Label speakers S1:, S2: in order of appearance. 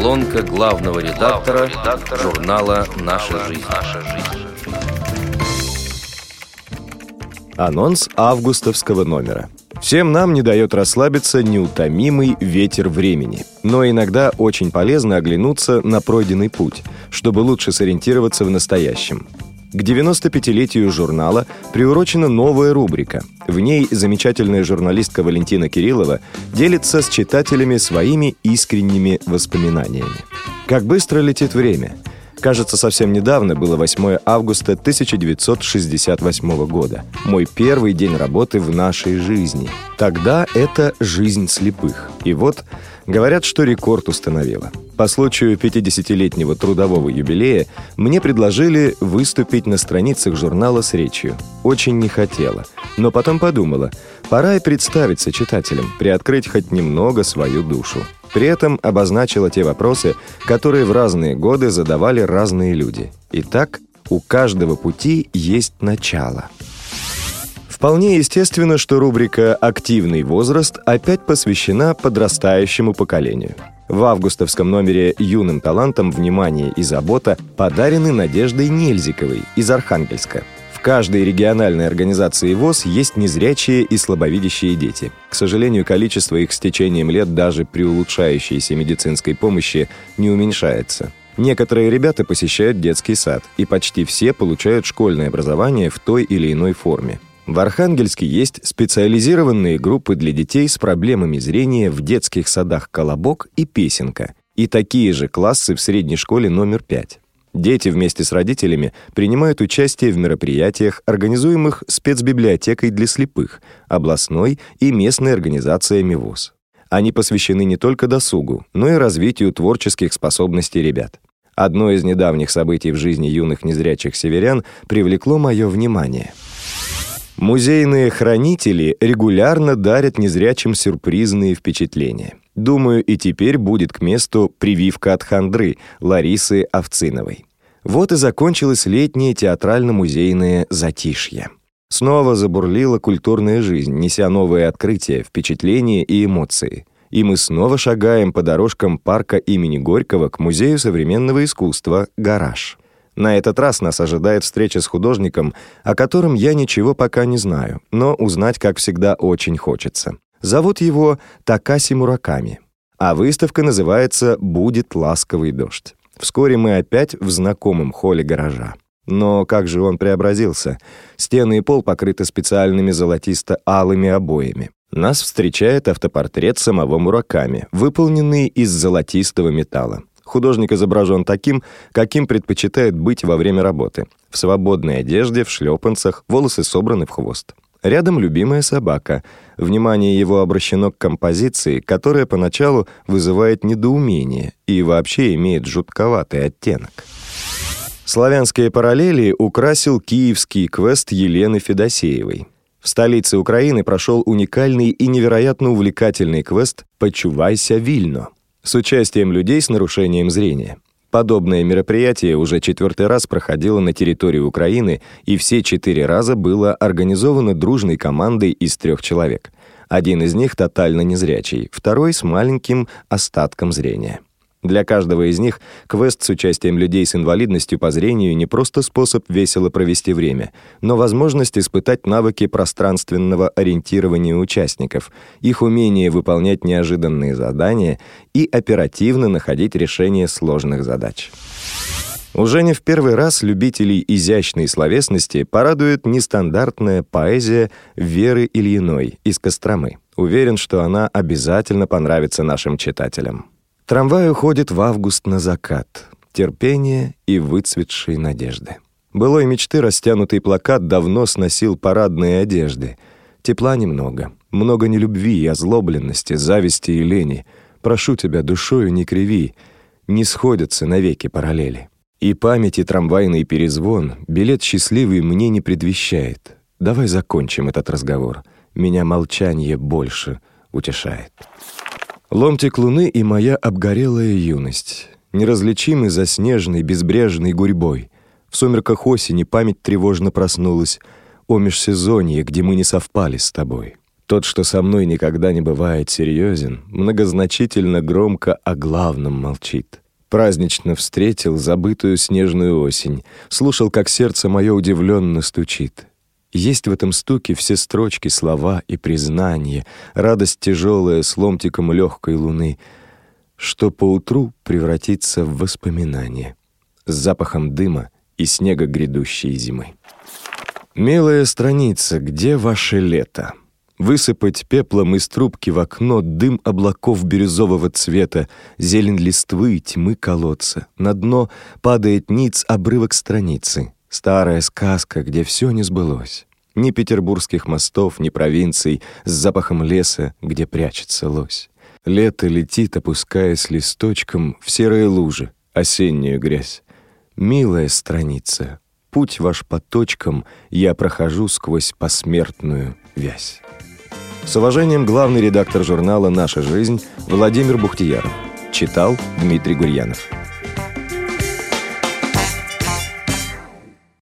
S1: Колонка главного редактора, редактора журнала «Наша жизнь». «Наша жизнь».
S2: Анонс августовского номера. Всем нам не дает расслабиться неутомимый ветер времени. Но иногда очень полезно оглянуться на пройденный путь, чтобы лучше сориентироваться в настоящем. К 95-летию журнала приурочена новая рубрика. В ней замечательная журналистка Валентина Кириллова делится с читателями своими искренними воспоминаниями. Как быстро летит время. Кажется, совсем недавно было 8 августа 1968 года. Мой первый день работы в нашей жизни. Тогда это жизнь слепых. И вот говорят, что рекорд установила. По случаю 50-летнего трудового юбилея мне предложили выступить на страницах журнала с речью. Очень не хотела. Но потом подумала, пора и представиться читателям, приоткрыть хоть немного свою душу. При этом обозначила те вопросы, которые в разные годы задавали разные люди. Итак, у каждого пути есть начало. Вполне естественно, что рубрика «Активный возраст» опять посвящена подрастающему поколению. В августовском номере юным талантам внимание и забота подарены Надеждой Нельзиковой из Архангельска. В каждой региональной организации ВОЗ есть незрячие и слабовидящие дети. К сожалению, количество их с течением лет даже при улучшающейся медицинской помощи не уменьшается. Некоторые ребята посещают детский сад, и почти все получают школьное образование в той или иной форме. В Архангельске есть специализированные группы для детей с проблемами зрения в детских садах «Колобок» и «Песенка», и такие же классы в средней школе номер 5. Дети вместе с родителями принимают участие в мероприятиях, организуемых спецбиблиотекой для слепых, областной и местной организациями ВОЗ. Они посвящены не только досугу, но и развитию творческих способностей ребят. Одно из недавних событий в жизни юных незрячих северян привлекло мое внимание — Музейные хранители регулярно дарят незрячим сюрпризные впечатления. Думаю, и теперь будет к месту прививка от хандры Ларисы Овциновой. Вот и закончилось летнее театрально-музейное затишье. Снова забурлила культурная жизнь, неся новые открытия, впечатления и эмоции. И мы снова шагаем по дорожкам парка имени Горького к Музею современного искусства «Гараж». На этот раз нас ожидает встреча с художником, о котором я ничего пока не знаю, но узнать, как всегда, очень хочется. Зовут его Такаси Мураками. А выставка называется «Будет ласковый дождь». Вскоре мы опять в знакомом холле гаража. Но как же он преобразился? Стены и пол покрыты специальными золотисто-алыми обоями. Нас встречает автопортрет самого Мураками, выполненный из золотистого металла. Художник изображен таким, каким предпочитает быть во время работы. В свободной одежде, в шлепанцах, волосы собраны в хвост. Рядом любимая собака. Внимание его обращено к композиции, которая поначалу вызывает недоумение и вообще имеет жутковатый оттенок. Славянские параллели украсил киевский квест Елены Федосеевой. В столице Украины прошел уникальный и невероятно увлекательный квест «Почувайся Вильно», с участием людей с нарушением зрения. Подобное мероприятие уже четвертый раз проходило на территории Украины, и все четыре раза было организовано дружной командой из трех человек. Один из них тотально незрячий, второй с маленьким остатком зрения. Для каждого из них квест с участием людей с инвалидностью по зрению не просто способ весело провести время, но возможность испытать навыки пространственного ориентирования участников, их умение выполнять неожиданные задания и оперативно находить решение сложных задач. Уже не в первый раз любителей изящной словесности порадует нестандартная поэзия Веры Ильиной из Костромы. Уверен, что она обязательно понравится нашим читателям. Трамвай уходит в август на закат. Терпение и выцветшие надежды. Былой мечты растянутый плакат давно сносил парадные одежды. Тепла немного. Много нелюбви и озлобленности, зависти и лени. Прошу тебя, душою не криви. Не сходятся навеки параллели. И памяти трамвайный перезвон билет счастливый мне не предвещает. Давай закончим этот разговор. Меня молчание больше утешает. Ломтик луны и моя обгорелая юность, неразличимы за снежной безбрежной гурьбой. В сумерках осени память тревожно проснулась о межсезонье, где мы не совпали с тобой. Тот, что со мной никогда не бывает серьезен, многозначительно громко о главном молчит. Празднично встретил забытую снежную осень, слушал, как сердце мое удивленно стучит. Есть в этом стуке все строчки, слова и признания, радость тяжелая с ломтиком легкой луны, что поутру превратится в воспоминание с запахом дыма и снега грядущей зимы. Милая страница, где ваше лето? Высыпать пеплом из трубки в окно дым облаков бирюзового цвета, зелень листвы, тьмы колодца. На дно падает ниц обрывок страницы. Старая сказка, где все не сбылось. Ни петербургских мостов, ни провинций с запахом леса, где прячется лось. Лето летит, опускаясь листочком в серые лужи, осеннюю грязь. Милая страница, путь ваш по точкам я прохожу сквозь посмертную вязь. С уважением, главный редактор журнала «Наша жизнь» Владимир Бухтияров. Читал Дмитрий Гурьянов.